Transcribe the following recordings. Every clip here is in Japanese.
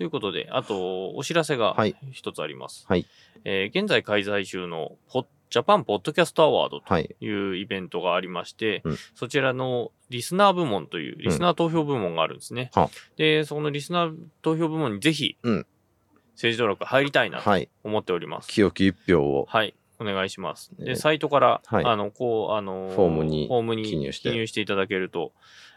ということで、あと、お知らせがはい一つあります。はいえー現在開催中のポッ、ジャパンポッドキャストアワードとはい。いうイベントがありまして、うんそちらのリスナー部門という、リスナー投票部門があるんですね。はで、そのリスナー投票部門にぜひ、うん政治道楽入りたいなとはい。思っております。清き一票を。はい。お願いします。で、ねサイトから、はいあの、こう、あのフォームにフォームに記入していただけると、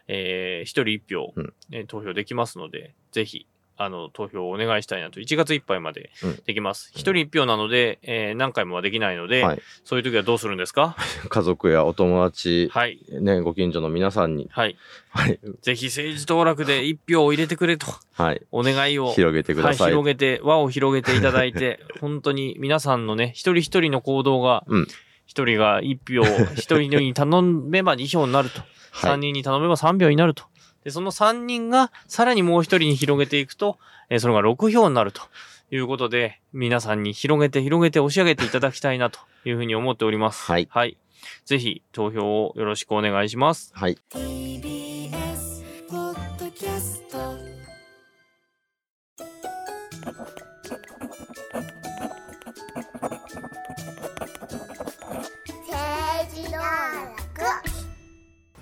えー、一人一票、うんえー投票できますので、ぜひ、あの、投票をお願いしたいなと、1月いっぱいまでうんできます。一、人一票なので、えー何回もはできないので、はい。そういう時はどうするんですか？家族やお友達、はい。ね、ご近所の皆さんに、はい。はい。ぜひ政治当落で一票を入れてくれと、はい。お願いを。広げてくださはい、い。広げて、輪を広げていただいて、本当に皆さんのね、一人一人の行動がうん、一人が一票、一人に頼めば二票になると。はい三人に頼めば三票になると。で、その三人がさらにもう一人に広げていくと、えーそれが六票になるということで、皆さんに広げて広げて押し上げていただきたいなというふうに思っております。はいはい。ぜひ投票をよろしくお願いします。はい。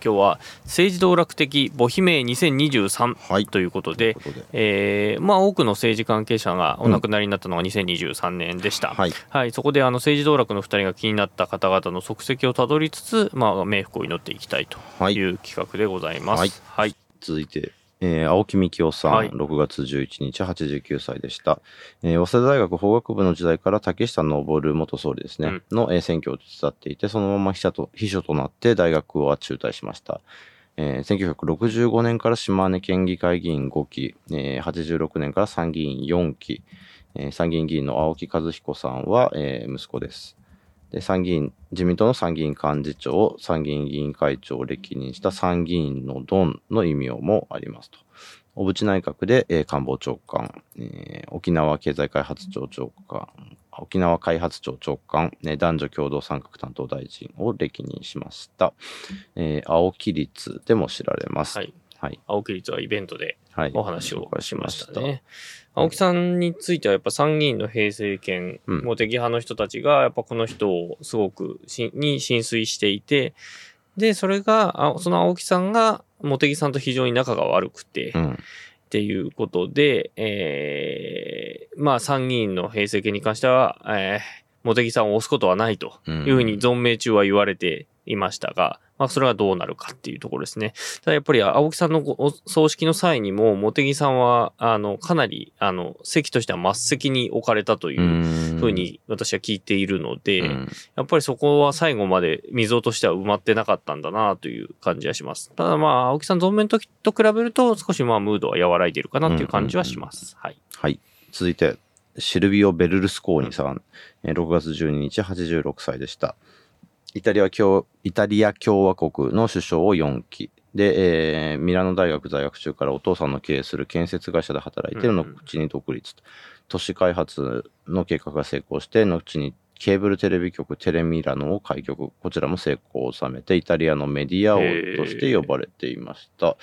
今日は政治道楽的母姫2023はい。ということで、とで。えーまあ多くの政治関係者がお亡くなりになったのが2023年でした。はい。はい、そこであの政治道楽の2人が気になった方々の足跡をたどりつつ、まあ、冥福を祈っていきたいとはいいう企画でございます。はいはい、続いて、えー青木幹夫さん、はい6月11日、89歳でした。えー早稲田大学法学部の時代から竹下登元総理ですね、の、えー選挙を手伝っていて、そのまま秘書と秘書となって大学は中退しました。えー1965年から島根県議会議員5期、えー86年から参議院4期、えー参議院議員の青木和彦さんは、えー息子です。で参議院自民党の参議院幹事長、参議院議員会長を歴任した参議院のドンの異名もありますと。小渕内閣で、えー官房長官、えー沖縄経済開発庁長官、沖縄開発庁長官、ね男女共同参画担当大臣を歴任しました。えー青木律でも知られます。はい、はい。青木律はイベントではい。お話をしましたね。青木さんについてはやっぱ参議院の平成権、うん茂木派の人たちがやっぱこの人をすごくしに浸水していて、で、それが、あその青木さんが茂木さんと非常に仲が悪くて、うん。っていうことで、えーまあ参議院の平成権に関しては、えー、茂木さんを押すことはないとうんいうふうに存命中は言われていましたが、まあそれがどうなるかっていうところですね。ただやっぱり青木さんの葬式の際にも、茂木さんは、あの、かなり、あの、席としては末席に置かれたというふうに私は聞いているので、うんやっぱりそこは最後まで溝としては埋まってなかったんだなという感じはします。ただまあ、青木さん存命の時と比べると少しまあムードは和らいでいるかなっていう感じはします。はい。はい。続いて、シルビオ・ベルルスコーニさん、えー6月12日、86歳でした。イタリア共イタリア共和国の首相を4期。で、えーミラノ大学在学中からお父さんの経営する建設会社で働いて、うん後に独立。都市開発の計画が成功して、後にケーブルテレビ局テレミラノを開局。こちらも成功を収めて、イタリアのメディア王として呼ばれていました。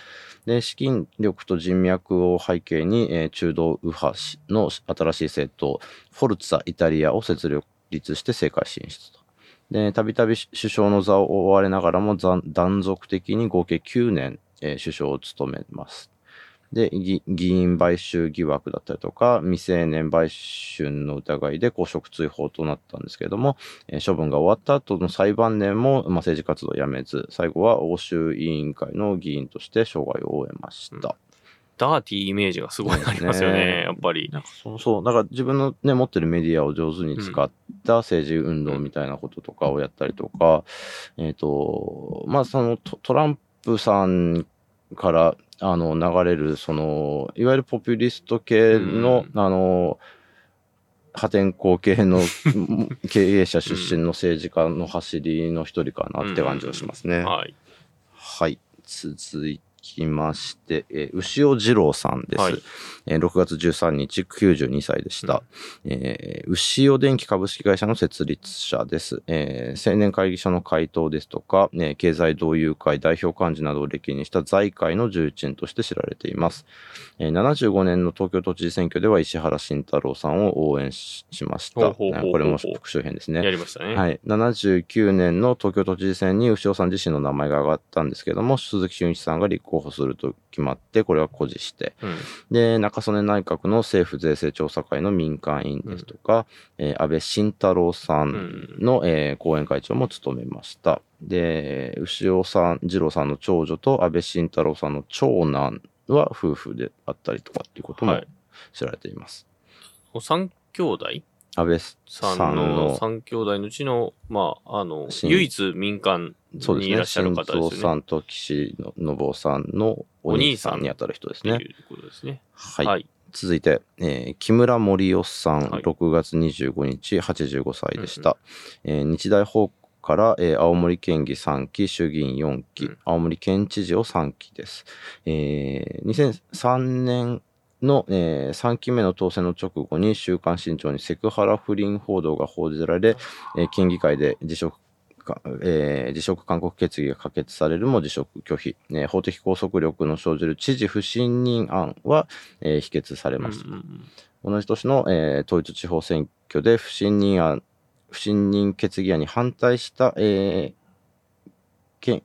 で、資金力と人脈を背景に、えー中道右派の新しい政党、フォルツァ・イタリアを設立して政界進出と。で、たびたび首相の座を追われながらも断続的に合計9年、えー首相を務めます。で、議員買収疑惑だったりとか、未成年売春の疑いで公職追放となったんですけれども、えー処分が終わった後の裁判年も、まあ、政治活動をやめず、最後は欧州委員会の議員として生涯を終えました。ダーティーイメージがすごいありますよね、ねやっぱり。なんかそうそう、だから自分のね、持ってるメディアを上手に使った政治運動みたいなこととかをやったりとか、えっ、と、まあそのトトランプさんからあの流れる、その、いわゆるポピュリスト系の、あの、破天荒系の 経営者出身の政治家の走りの一人かなって感じはしますね。はい。はい。続きまして、えー牛尾二郎さんです。はいえー6月13日、92歳でした。えー牛尾電機株式会社の設立者です。えー青年会議所の会頭ですとか、ね経済同友会代表幹事などを歴にした財界の重鎮として知られています。えー75年の東京都知事選挙では石原慎太郎さんを応援ししました。これも復習編ですね。やりましたね。はい。79年の東京都知事選に牛尾さん自身の名前が挙がったんですけども、鈴木俊一さんが立候補すると決まって、これは固辞して、うん。で、中曽根内閣の政府税制調査会の民間委員ですとか、えー安倍晋太郎さんの、えー後援会長も務めました。で、牛尾さん、二郎さんの長女と安倍晋太郎さんの長男は夫婦であったりとかっていうこともはい知られています。お三兄弟？安倍ささんんのの、三兄弟のうちの、まあ、あの、新唯一民間そうですね、にいらっしゃる新方ですよね。蔵さんと岸信夫さんのお兄さんにあたる人ですね。っていうことですね。はい。はい。続いて、えー木村盛夫さん、はい6月25日、85歳でした。えー日大法から、えー青森県議3期、衆議院4期、うん青森県知事を3期です。えー2003年の、え3期目の当選の直後に週刊新潮にセクハラ不倫報道が報じられ、えー県議会で辞職か、えー辞職勧告決議が可決されるも辞職拒否、えー法的拘束力の生じる知事不信任案は、えー否決されました。同じ年の、えー統一地方選挙で不信任案、不信任決議案に反対した、えー県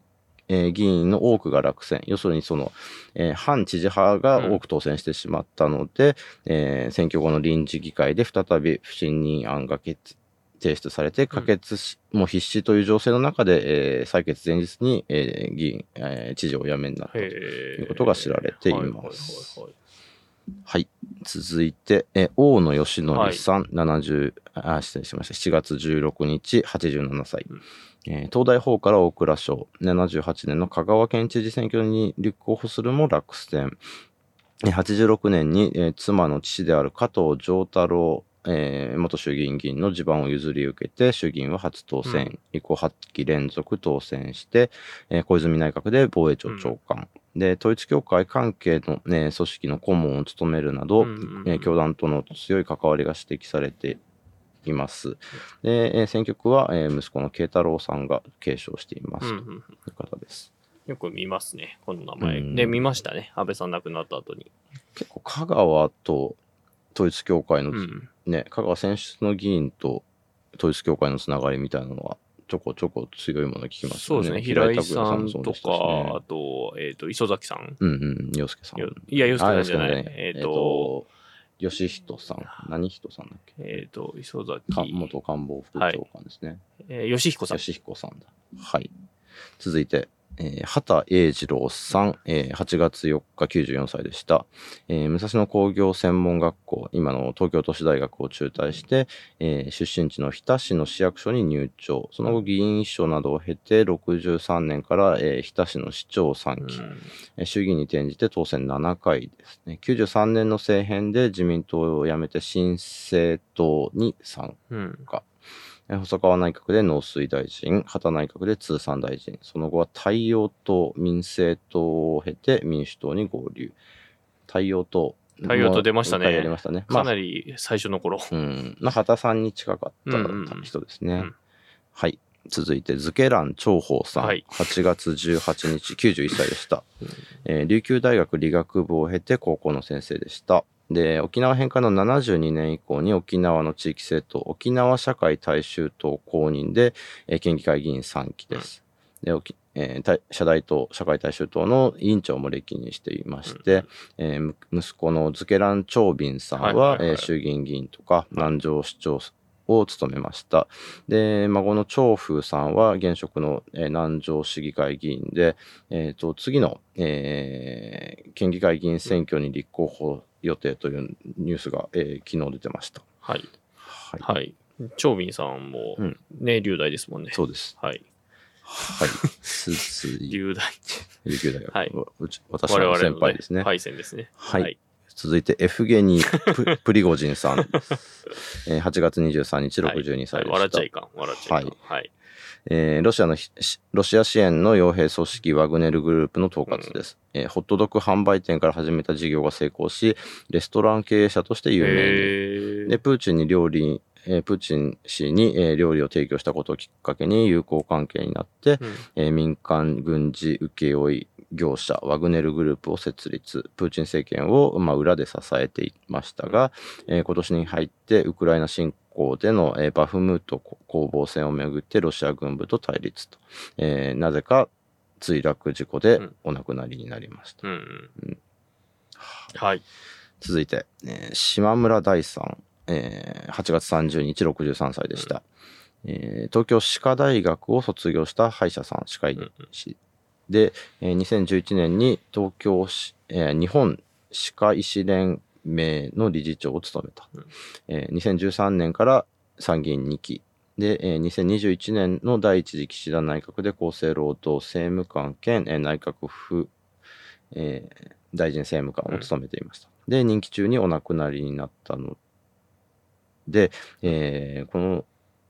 えー議員の多くが落選。要するにその、えー反知事派が多く当選してしまったので、えー選挙後の臨時議会で再び不信任案が決提出されて、可決し、もう必至という情勢の中で、えー採決前日に、えー議員、えー知事をお辞めになったと。へいうことが知られていますはいはいはいはいはい。続いて、え大野義則さん、70、あ、失礼しました。7月16日、87歳。うんえー東大法から大蔵省、78年の香川県知事選挙に立候補するも落選。えー86年に、えー妻の父である加藤丈太郎、えー元衆議院議員の地盤を譲り受けて、衆議院は初当選、うん。以降8期連続当選して、えー小泉内閣で防衛庁長官、で、統一教会関係の、ね、組織の顧問を務めるなど、うんうんうん。えー教団との強い関わりが指摘されています。で、えー選挙区は、えー息子の慶太郎さんが継承していますとうんうんいう方です。よく見ますね、この名前。うんで、見ましたね、安倍さん亡くなった後に。結構香川と統一教会の、うん。ね、香川選出の議員と統一教会のつながりみたいなのはちょこちょこ強いもの聞きますよね。そうですね、平井さんとか、あと、えっ、と、磯崎さん。うんうん、洋介さん。よいや、洋介さんじゃない。えっ、えと、吉人さん。何人さんだっけ？えっ、と、磯か崎、元官房副長官ですね。えー、吉彦さん。吉彦さんだ。はい。続いて、えー畑英二郎さん、えー8月4日94歳でした、えー武蔵野工業専門学校、今の東京都市大学を中退して、えー出身地の日田市の市役所に入庁。その後議員秘書などを経て、63年から、えー日田市の市長3期、うんえー衆議院に転じて当選7回ですね。93年の政変で自民党を辞めて新政党に参うん。えー細川内閣で農水大臣、畑内閣で通産大臣、その後は太陽党、民政党を経て民主党に合流。太陽党。太陽党出ましたねましたね。まあかなり最初の頃。うん。まあ、畑さんに近かったうんうんうん人ですね。うんはい。続いて、ズケラン長宝さん。はい8月18日、91歳でした。うんえー琉球大学理学部を経て高校の先生でした。で、沖縄返還の72年以降に沖縄の地域政党、沖縄社会大衆党公認で、えー県議会議員3期です。で、沖えー大社大党、社会大衆党の委員長も歴任していまして、えーむ息子のズケラン長斌さんは、はいはいはいえー衆議院議員とか南城市長を務めました。で、孫の長風さんは現職の、えー南城市議会議員で、えーと、次の、えー県議会議員選挙に立候補予定というニュースが、えー昨日出てました。はい。はい。はい。長斌さんもうん、ね、龍大ですもんね。そうです。はい。はい。龍大。琉球大学、はい私の、の先輩ですね。パイセンですね。はい続いて、エフゲニープ・ プリゴジンさんです。えー8月23日、62歳でした。はい笑っちゃいかん。笑っちゃいかん。はい。えーロシアのロシア支援の傭兵組織ワグネルグループの統括です、えーホットドッグ販売店から始めた事業が成功し、レストラン経営者として有名に。へで、プーチンに料理、えープーチン氏に、えー料理を提供したことをきっかけに友好関係になって、うん。えー民間軍事請負業者ワグネルグループを設立プーチン政権を、まあ、裏で支えていましたが、えー今年に入ってウクライナ侵攻での、えーバフムート攻防戦をめぐってロシア軍部と対立と、えーなぜか墜落事故でうん。お亡くなりになりました。続いて、えー島村大さん、えー8月30日63歳でした、えー東京歯科大学を卒業した歯医者さん歯科医師で、えー2011年に東京市、えー日本歯科医師連盟の理事長を務めた、うん。えー2013年から参議院2期。で、えー2021年の第一次岸田内閣で厚生労働政務官兼、えー内閣府、えー大臣政務官を務めていました。で、任期中にお亡くなりになったので、えーこの、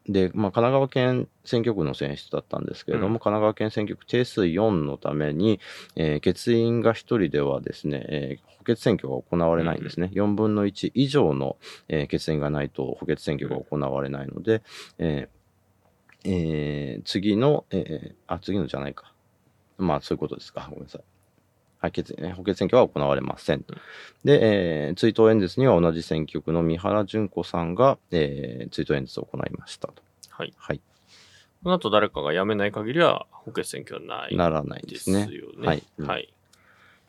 で、まあ、神奈川県選挙区の選出だったんですけれども、うん神奈川県選挙区定数4のために、えー欠員が1人ではですね、えー補欠選挙が行われないんですね。4分の1以上の、えー欠員がないと補欠選挙が行われないので、えーえー次の、えーあ、次のじゃないか。まあ、そういうことですか。ごめんなさい。補欠選挙は行われません。で、えー追悼演説には同じ選挙区の三原純子さんが、えー追悼演説を行いましたと。はい。はい。この後誰かが辞めない限りは補欠選挙はないならないでですすね。はいはい。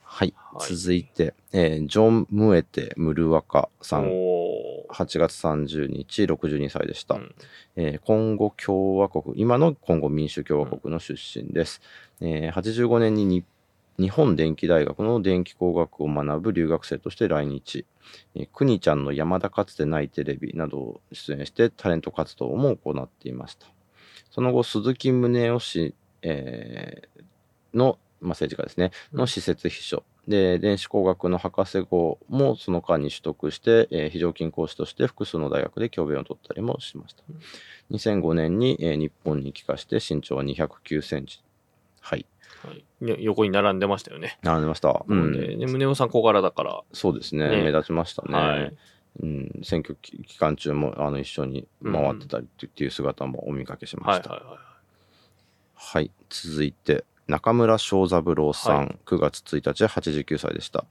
はい。はい続いて、えージョン・ムエテ・ムルワカさん。おー8月30日、62歳でした。うんえーコンゴ共和国、今のコンゴ民主共和国の出身です。えー85年にに日本電機大学の電気工学を学ぶ留学生として来日。えー、くにちゃんの山田かつてないテレビなどを出演してタレント活動も行っていました。その後、鈴木宗男氏、えーの、まあ、政治家ですね、の施設秘書。で、電子工学の博士号もその間に取得して、えー非常勤講師として複数の大学で教鞭を取ったりもしました。2005年に、えー日本に帰化して身長は209センチ。はい。横に並んでましたよね。並んでました。うん。で、ね、宗男さん小柄だから、そうですね。ね目立ちましたね。はいうん、選挙期期間中もあの一緒に回ってたりっていう姿もお見かけしました。はいはいははい、続いて、中村正三郎さん、はい9月1日、89歳でした。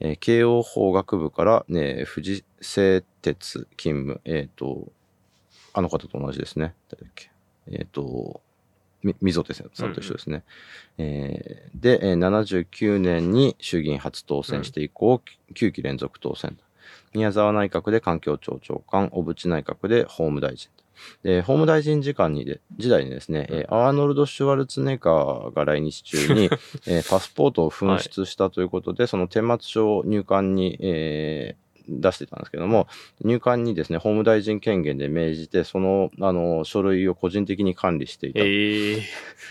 えー慶応法学部から、ね、富士製鉄勤務、えっ、と、あの方と同じですね。誰だっけ。えっ、と、み溝手さんと一緒ですね。えーで、えー79年に衆議院初当選して以降、9期連続当選。宮沢内閣で環境庁長官、小渕内閣で法務大臣。で、法務大臣時間にで、時代にですね、えーアーノルド・シュワルツェネッガーが来日中に、えーパスポートを紛失したということで、その顛末書を入管に、えー出してたんですけども、入管にですね、法務大臣権限で命じて、その、あの、書類を個人的に管理していた。ええ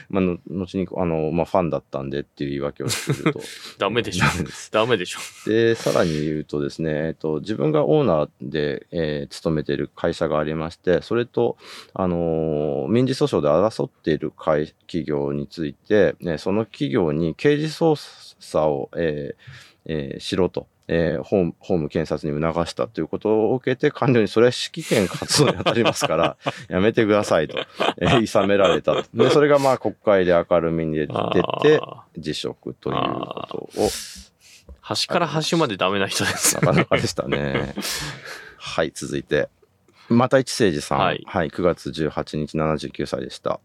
まあ、の後に、あの、まあ、ファンだったんでっていう言い訳をすると。ダメでしょダメです。ダメでしょ。で、さらに言うとですね、えっと、自分がオーナーで、えー勤めている会社がありまして、それと、あのー民事訴訟で争っている会企業について、ね、その企業に刑事捜査を、えーえーしろと。えー法務法務検察に促したということを受けて、官僚にそれは指揮権活動に当たりますから、やめてくださいと、えー、諌められたと。で、それがまあ国会で明るみに出て、辞職ということを端から端までダメな人ですな。かなかでしたね。はい、続いて。また一誠二さん。ははいい、9月18日79歳でした。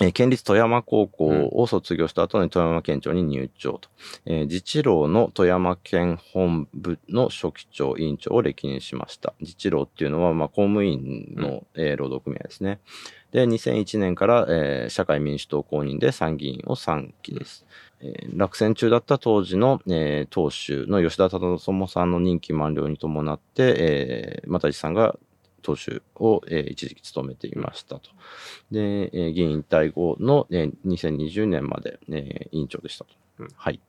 えー県立富山高校を卒業した後に富山県庁に入庁と。えー自治労の富山県本部の書記長、委員長を歴任しました。自治労っていうのは、まあ、公務員の、えー労働組合ですね。で、2001年から、えー社会民主党公認で参議院を3期です。えー落選中だった当時の、えー党首の吉田忠友さんの任期満了に伴って、えー、又地さんが党首を、えー一時期務めていましたと。で、えー議員引退後の、えー2020年まで、えー委員長でしたと。うんはい。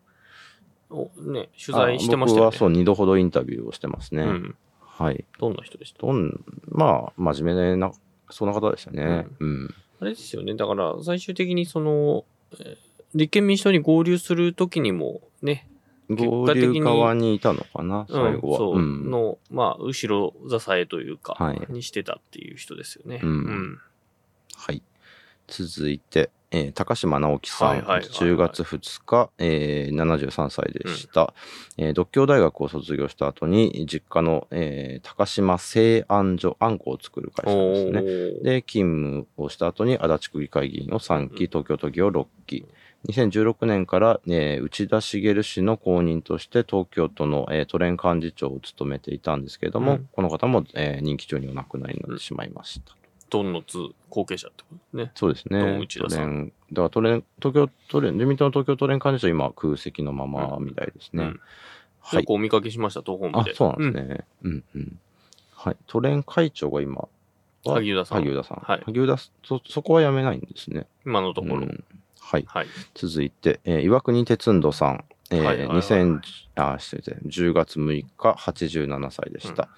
おね、取材してましたよね。あ僕はそう、二度ほどインタビューをしてますね。うん。はい。どんな人でした？どん、まあ、真面目な、そんな方でしたね。うん。あれですよね。だから、最終的にその、えー立憲民主党に合流するときにもね、合流側にいたのかな、最後は。そう、うんの、まあ、後ろ支えというか、はいにしてたっていう人ですよね。うんはい。続いて、えー高島直樹さん、はいはいはいはい10月2日、えー73歳でした、えー独協大学を卒業した後に、実家の、えー高島製あん所、あんこを作る会社ですね。で、勤務をした後に足立区議会議員を3期、東京都議を6期。2016年から、えー内田茂氏の後任として東京都の、えー都連幹事長を務めていたんですけれども、うんこの方も、えー任期中にお亡くなりになってしまいました。ドンのつ後継者ってことね。そうですどうね。内田さんだから都連、東京都連、自民党の東京都連幹事長は今空席のままみたいですね。うんはい。結構お見かけしました、東本部で。、あそうなんですね。うん、うん、はい。都連会長が今は、萩生田さん萩生田さん。はい萩生田、そ、そこは辞めないんですね。今のところ。うんはい。はい。続いて、えー岩国鉄んどさん。えーはいはいはい2000あ、失礼ですね10月6日、87歳でした。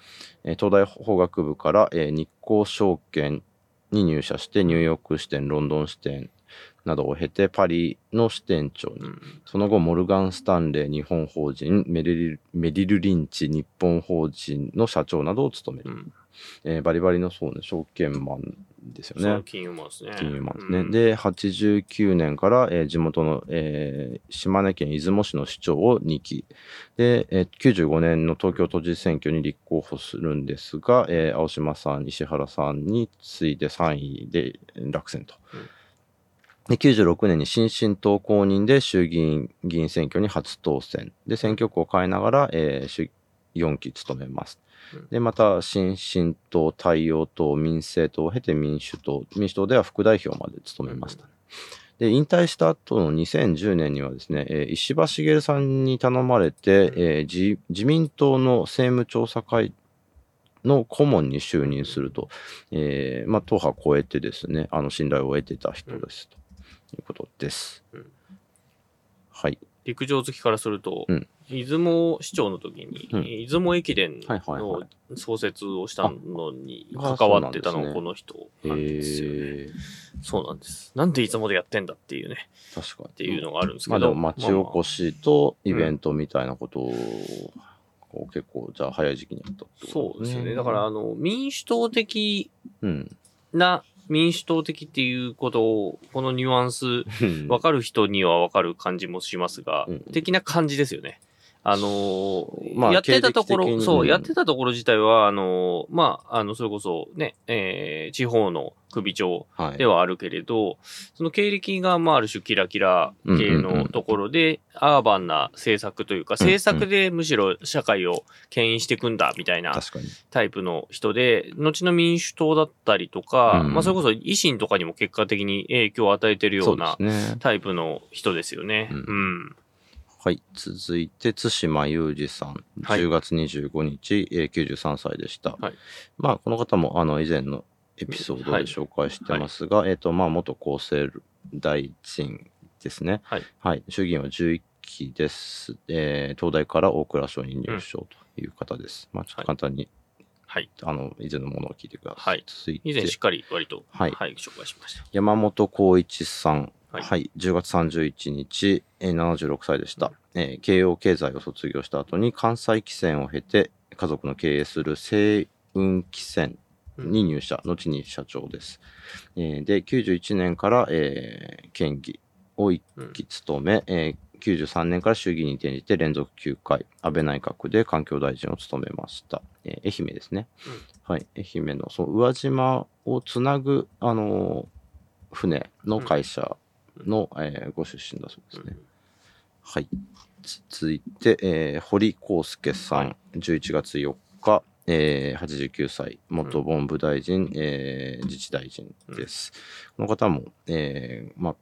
えー東大法学部から、えー日興証券に入社して、ニューヨーク支店、ロンドン支店などを経て、パリの支店長に。うんその後、モルガン・スタンレー日本法人、メリルメリル・リンチ日本法人の社長などを務める。うんえーバリバリのそうね、証券マンですよね。金融マンですね。金融マンですね。うん、で、89年から、えー地元の、えー島根県出雲市の市長を2期。で、えー95年の東京都知事選挙に立候補するんですが、えー青島さん、石原さんに次いで3位で落選と。うんで96年に新進党公認で衆議院議員選挙に初当選。で、選挙区を変えながら、えー衆4期務めますうん。で、また、新進党、太陽党、民政党を経て民主党、民主党では副代表まで務めました。で、引退した後の2010年にはですね、えー石破茂さんに頼まれて、えー自自民党の政務調査会の顧問に就任すると、えーまあ、党派を超えてですね、あの信頼を得てた人です、ということです。うんはい。陸上好きからすると、うん出雲市長の時に、うん出雲駅伝はいはいはの創設をしたのにあ関わってたのがこの人えなんですよね。ー、そうなんです。なんで出雲でやってんだっていうね、確かに。っていうのがあるんですまあけど。でも町おこしとイベントみたいなことを、こう結構、じゃあ早い時期にやったってそうですよね。だから、あの、民主党的うん。な、民主党的っていうことを、このニュアンス、わかる人にはわかる感じもしますが、うん的な感じですよね。あのーまあやってたところ、そうう、んやってたところ自体は、あのーまあ、あの、それこそね、えー地方の首長はい。ではあるけれど、その経歴が、まあ、ある種キラキラ系うんうんうんのところで、アーバンな政策というか、うんうん政策でむしろ社会を牽引していくんだ、みたいな。タイプの人で、後の民主党だったりとか、うんまあ、それこそ維新とかにも結果的に影響を与えてるよそううでな。タイプの人ですよね。ううんん。はい。続いて、対馬裕二さん。はい10月25日、えー93歳でした。はいまあ、この方も、あの、以前のエピソードで紹介してますが、えっ、と、まあ、元厚生大臣ですね。はい。はい。衆議院は11期です。えー東大から大蔵省に入省という方です。まあ、ちょっと簡単に、はい。あの、以前のものを聞いてください。はい続いて、以前しっかり割と、はい紹介しました。山本浩一さん。は、はいい10月31日、えー76歳でした、えー慶応経済を卒業した後に関西汽船を経て、家族の経営する西運汽船に入社、後に社長です。えーで、91年から、えー県議を一期務め、えー93年から衆議院に転じて連続9回、安倍内閣で環境大臣を務めました。えー愛媛ですね。はい。愛媛の、その宇和島をつなぐ、あのー船の会社の、えーご出身だそうですね。はい。つ続いて、えー堀康介さん、はい11月4日、えー89歳、元文部大臣、えー自治大臣です。この方も、えーまあ、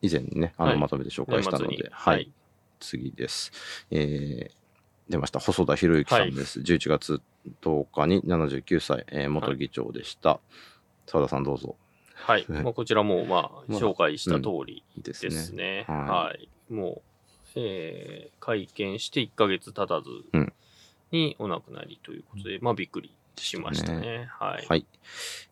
以前にね、あの、はいまとめて紹介したので、はい、はい次です。えー出ました。細田博之さんです。11月10日に79歳、えー元議長でした。澤田さんどうぞ。はい。はいまあ、こちらも、まあ、まあ紹介した通りですね。ですね。はいはい。もう、えー会見して1ヶ月経たずうんにお亡くなりということで、まあ、びっくりしましたね。はい。はい。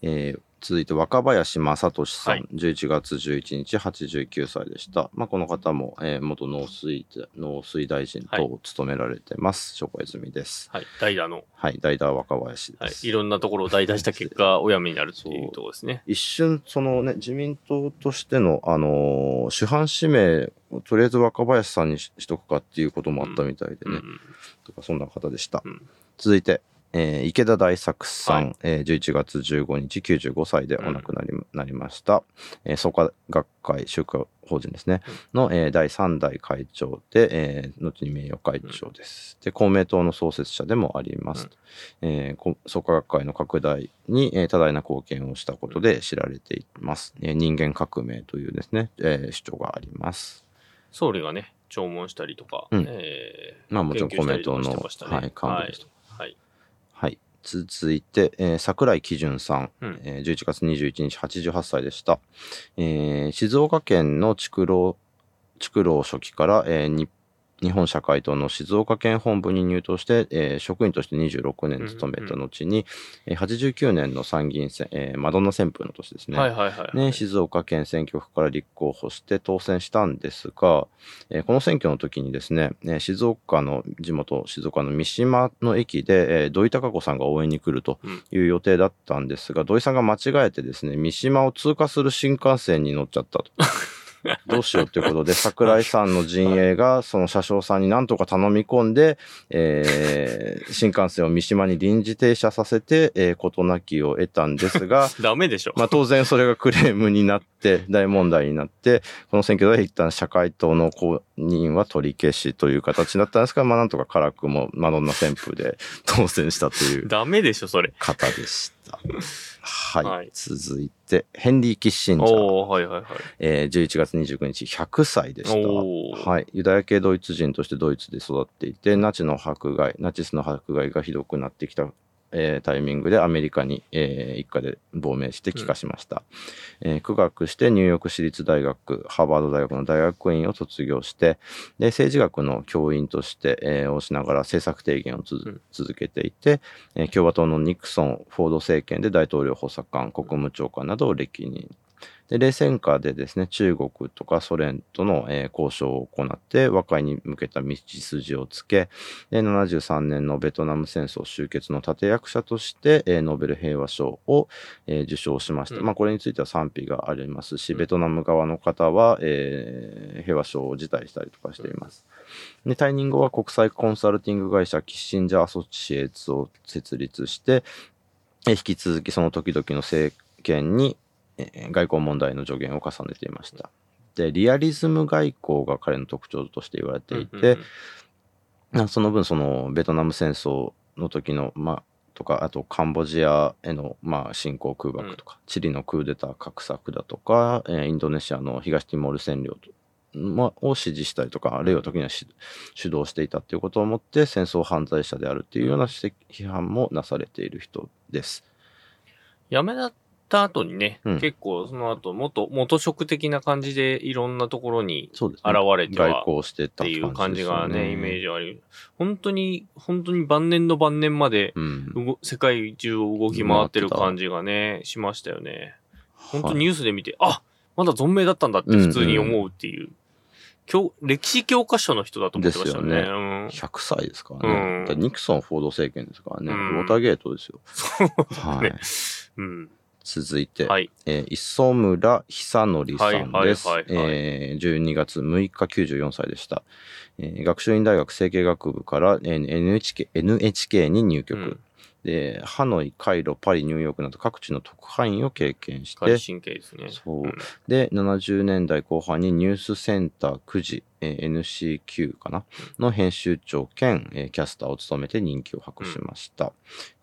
えー続いて若林正俊さん、はい11月11日89歳でした。まあ、この方も、えー元農水農水大臣等を務められてます。諸小泉です。はい。代打の、はい、代打若林はい。です。いろんなところを代打した結果、お辞めになるっていうところですね。一瞬、そのね、自民党としての、あのー主犯指名をとりあえず若林さんにししとくかっていうこともあったみたいでね。うん。とかそんな方でした。うん続いて、えー池田大作さん、はい。えー11月15日95歳でお亡くなり,、なりました、えー創価学会宗教法人ですね、の、えー第3代会長で、えー後に名誉会長です、で公明党の創設者でもあります、えーこ創価学会の拡大に、えー多大な貢献をしたことで知られています、えー人間革命というですね、えー主張があります。総理がね、弔問したりとか、うん。えーまあもちろん公明党のねはい幹部ですとはい。はい。続いて、えー桜井基準さん、うんえー11月21日、88歳でした。えー静岡県の筑郎、筑郎書記から、えーに日本社会党の静岡県本部に入党して、えー職員として26年勤めた後に、えー89年の参議院選、えーマドンナ旋風の年ですね。はいはいはい。ね、静岡県選挙区から立候補して当選したんですが、えーこの選挙の時にですね、えー静岡の地元、静岡の三島の駅で、えー土井孝子さんが応援に来るという予定だったんですが、土井さんが間違えてですね、三島を通過する新幹線に乗っちゃったと。どうしようということで、桜井さんの陣営がその車掌さんに何とか頼み込んで、えー新幹線を三島に臨時停車させて、えー事なきを得たんですが、ダメでしょ。まあ当然それがクレームになって、大問題になって、この選挙では一旦社会党の公認は取り消しという形になったんですが、まあなんとか辛くもマドンナ旋風で当選したというダメでしょ、それ。方でした。はい。はい続いて、ヘンリー・キッシンジャー。おー、はいはいはい。えー11月29日、100歳でした。はい。ユダヤ系ドイツ人としてドイツで育っていて、ナチの迫害、ナチスの迫害がひどくなってきた、えータイミングでアメリカに、えー一家で亡命して帰化しました。えー苦学してニューヨーク市立大学、ハーバード大学の大学院を卒業して、で、政治学の教員として、えーをしながら政策提言をうん続けていて、えー共和党のニクソン、フォード政権で大統領補佐官、国務長官などを歴任。で、冷戦下でですね、中国とかソ連との、えー交渉を行って、和解に向けた道筋をつけ、で73年のベトナム戦争終結の立役者として、えーノーベル平和賞を、えー受賞しました。うんまあ、これについては賛否がありますし、うんベトナム側の方は、えー平和賞を辞退したりとかしています。で、退任後は国際コンサルティング会社キッシンジャーアソシエイツを設立して、えー引き続きその時々の政権に、えー外交問題の助言を重ねていました。で、リアリズム外交が彼の特徴として言われていて、その分そのベトナム戦争の時の、まあ、とか、あとカンボジアへの、まあ、侵攻空爆とか、チリのクーデター画策だとか、えーインドネシアの東ティモール占領と、まあ、を支持したりとか、あるいは時にはし主導していたということをもって戦争犯罪者であるっていうような指摘批判もなされている人です。辞めた後にね、うん結構その後、元、元職的な感じでいろんなところにそうですね。現れては外交してたっていう感じがね、イメージ。ジある。本当に、本当に晩年の晩年まで、うん。世界中を動き回ってる感じがね、しましたよね。本当にニュースで見て、あまだ存命だったんだって普通に思うっていう。教歴史教科書の人だと思ってましたよね。ですようん100歳ですからね。うんだからニクソン、フォード政権ですからね。うんウォーターゲートですよ。はいね。うん。続いて、はい。えー磯村久則さんです。はいはいはいはいえー12月6日94歳でした。えー学習院大学政経学部から、えー NHK, NHK に入局。うんで、ハノイ、カイロ、パリ、ニューヨークなど各地の特派員を経験して開、神経ですね。そううんで、70年代後半にニュースセンター9時、えー NCQ かな？の編集長兼、えーキャスターを務めて人気を博しました。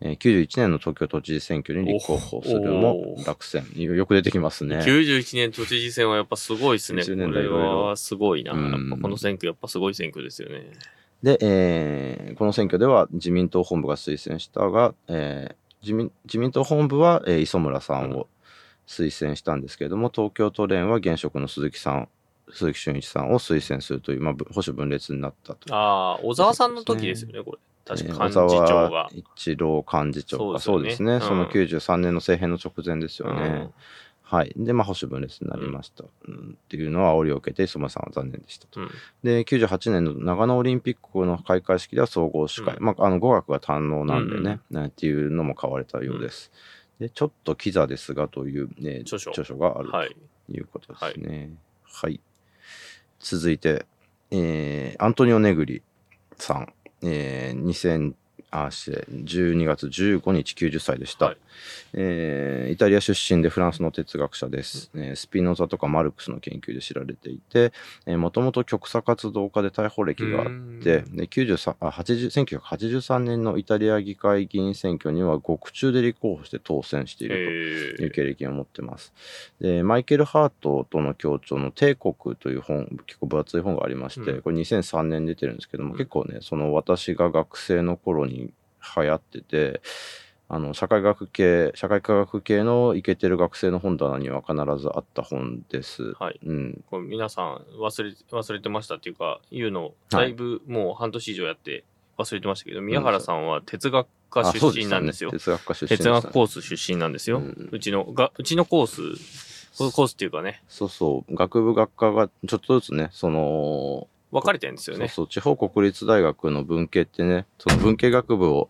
えー91年の東京都知事選挙に立候補するも落選。よく出てきますね。91年都知事選はやっぱすごいですね。90こ年代れはすごいな。うんこの選挙やっぱすごい選挙ですよね。で、えーこの選挙では自民党本部が推薦したが、えー自民自民党本部は、えー磯村さんを推薦したんですけれども、東京都連は現職の鈴木さん、鈴木俊一さんを推薦するという、まあ、ぶ保守分裂になったと。ああ、小沢さんの時ですよね、これ。確えーか幹事長小が沢。一郎幹事長か、そううですすね。そのうん93年の政変の直前ですよね。うんはい。で、まあ、保守分裂になりました。うんっていうのは煽りを受けて、磯村さんは残念でしたと。うんで、98年の長野オリンピックの開会式では総合司会。うんまあ、あの、語学が堪能なんでね、ねっていうのも買われたようです。で、ちょっとキザですがという、ね、著書があるはい。ということですね。はい。続いて、えーアントニオ・ネグリさん。えー、2000あ失礼。12月15日90歳でした、はい。えーイタリア出身でフランスの哲学者です、えースピノザとかマルクスの研究で知られていてもともと極左活動家で逮捕歴があってうん。で93あ80 1983年のイタリア議会議員選挙には獄中で立候補して当選しているというえ経歴を持ってます。で、マイケル・ハートとの協調の帝国という本、結構分厚い本がありまして、うん。これ2003年出てるんですけども、うん。結構ね、その私が学生の頃に流行ってて、あの、社会学系、社会科学系のイケてる学生の本棚には必ずあった本です。はい。うん。これ皆さん忘れ、忘れてましたっていうか、言うの、だいぶもう半年以上やって忘れてましたけど、宮原さんは哲学科あ出身なんですよ。そうしたね哲学科出身ね哲学コース出身なんですよ。うんうちの、が、うちのコース、ココースっていうかね、そうそう。学部学科がちょっとずつね、その、分かれてるんですよね。そうそう、地方国立大学の文系ってね、その文系学部を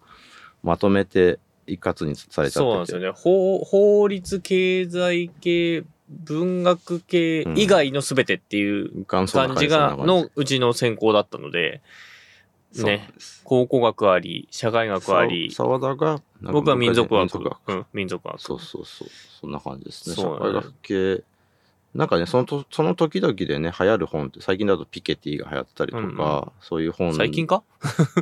まとめて一括にされちゃってて。そうなんですよね。法法律、経済系、文学系以外の全てっていう感じが、のうちの専攻だったので、ね、考古学あり、社会学あり、沢田が、僕は民族学。民族学うん、民族学。そうそうそう。そんな感じですね。社会学系。なんかね、そのと、その時々でね、流行る本って、最近だとピケティが流行ってたりとか、そういう本。最近か？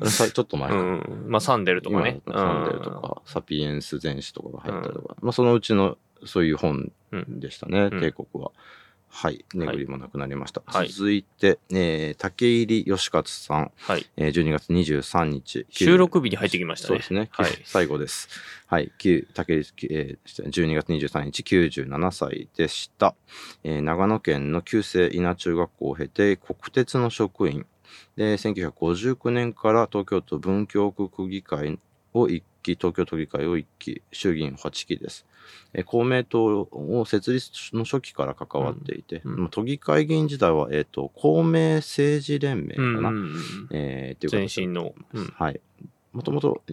さちょっと前うか。ん。まあ、サンデルとかね。今サンデルとか、サピエンス全史とかが入ったりとか、まあそのうちのそういう本うん。でしたね、うん帝国は。はい。ネグリもなくなりました。はい続いて、えー、竹入義勝さん、はい。えー、12月23日。収録日に入ってきましたね。そうですね。はい。最後です。はい。旧竹入、えー12月23日、97歳でした。えー長野県の旧制稲中学校を経て、国鉄の職員。で、1959年から東京都文京区区議会を一期、東京都議会を一期、衆議院8期です。えー公明党を設立の初期から関わっていて、うん都議会議員時代は、えっ、と、公明政治連盟かな。うんうんうん。えーっていう前身の。うん。はい。もともと、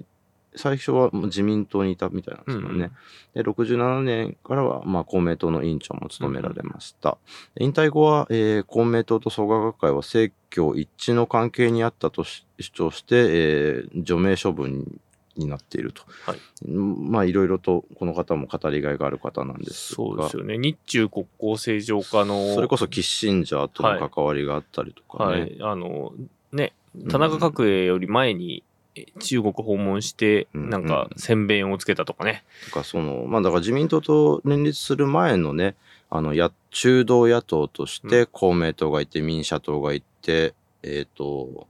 最初は自民党にいたみたいなんですよね。で、67年からは、まあ、公明党の委員長も務められました。引退後は、えー公明党と創価学会は政教一致の関係にあったとし主張して、えー除名処分になっていると。はいうんまあ、いろいろとこの方も語りがいがある方なんですが。そうですよね。日中国交正常化の。それこそキッシンジャーとの関わりがあったりとかね。はい。あの、ね、田中角栄より前にえ中国訪問して、うんなんか、宣弁をつけたとかね。とか、その、まあだから自民党と連立する前のね、あの、や、中道野党としうて公明党がいて、民社党がいて、えっ、と、な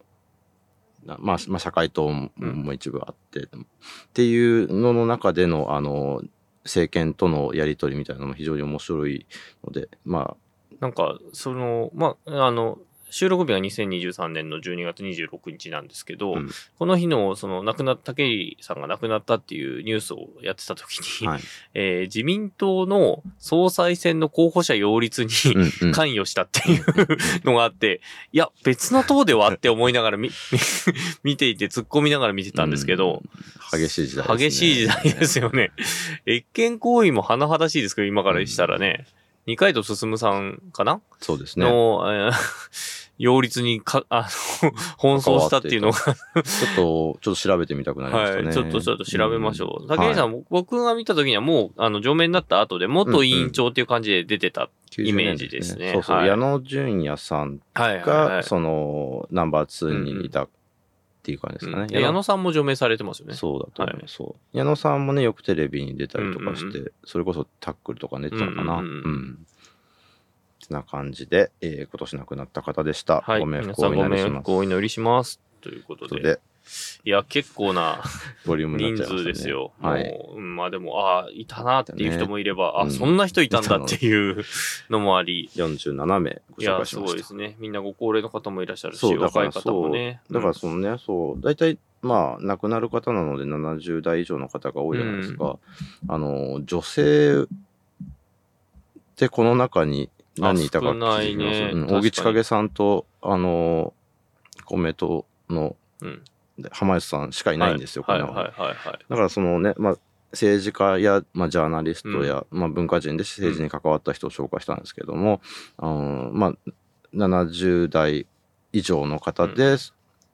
まあ、まあ、社会党も一部あって、っていうのの中での、あの、政権とのやり取りみたいなのも非常に面白いので、まなんか、その、まあ、あの、収録日は2023年の12月26日なんですけど、うんこの日の、その、亡くなった、竹井さんが亡くなったっていうニュースをやってた時に、あ、はい。えー自民党の総裁選の候補者擁立に、うんうん関与したっていう のがあって、いや、別の党ではって思いながら見 見ていて、突っ込みながら見てたんですけど、激しい時代ですね。激しい時代ですよね。越権行為も甚だしいですけど、今からしたらね、二階堂進さんかな？そうですね。の、えー擁立にか、あの、奔走したっていうのが、ちょっと、ちょっと調べてみたくなりましたね。はい、ちょっとちょっと調べましょう。ん竹内さん、はい僕が見た時にはもう、あの、上面になった後で、元委員長っていう感じで出てた。90イメージですねそうそう、はい矢野純也さんが、い。その、ナンバー2にいたっていう感じですかね。うんで矢野さんも除名されてますよね。そうだと思います。そう矢野さんもね、よくテレビに出たりとかして、うんそれこそタックルとかね、出てたのかな。うんん。ううんうんてな感じで、えー今年亡くなった方でした。はい。ご冥福をお祈りします。お祈りします。ということで。で、いや、結構な ボリュームに人。数ですよ。はい。もううんまあでも、ああ、いたなっていう人もいれば、あ、ねうんそんな人いたんだっていうのもあり。47名ごいや、紹介しましたすごいで。すね。みんなご高齢の方もいらっしゃるし、若い方もね。だからそのね、そう、大体、まあ、亡くなる方なので70代以上の方が多いじゃないですか。あの、女性ってこの中に何人いたかあ少ないね気づきますうん確かに大木千景さんと、あの、公明党のうん浜安さんしかいないんですよ、はいこのはいはいはい。だからそのね、まあ、政治家や、まあ、ジャーナリストや、まあ、文化人で政治に関わった人を紹介したんですけども、あのまあ、70代以上の方で、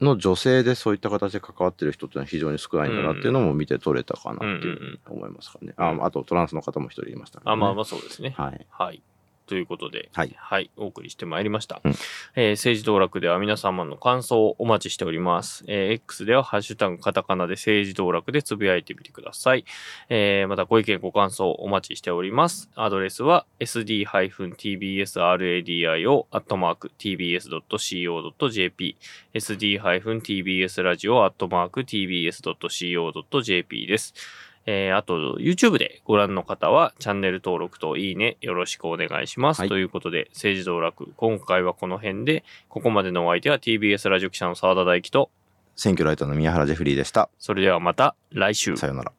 の女性でそういった形で関わってる人っていうのは非常に少ないんだなっていうのも見て取れたかなっていう思いますかね。ああとトランスの方も一人いましたね。あ、まあまあそうですね。はい。はい。ということで、はいお送りしてまいりました。うんえー政治道楽では皆様の感想をお待ちしております。えー X ではハッシュタグカタカナで政治道楽でつぶやいてみてください。えーまたご意見ご感想お待ちしております。アドレスは sd-tbsradio アットマーク tbs.co.jp sd-tbs ラジオアットマーク tbs.co.jp です。えーあと、YouTube でご覧の方は、チャンネル登録といいね、よろしくお願いします。はいということで、政治道楽、今回はこの辺で、ここまでのお相手は TBS ラジオ記者の澤田大樹と、選挙ライターの宮原ジェフリーでした。それではまた来週。さようなら。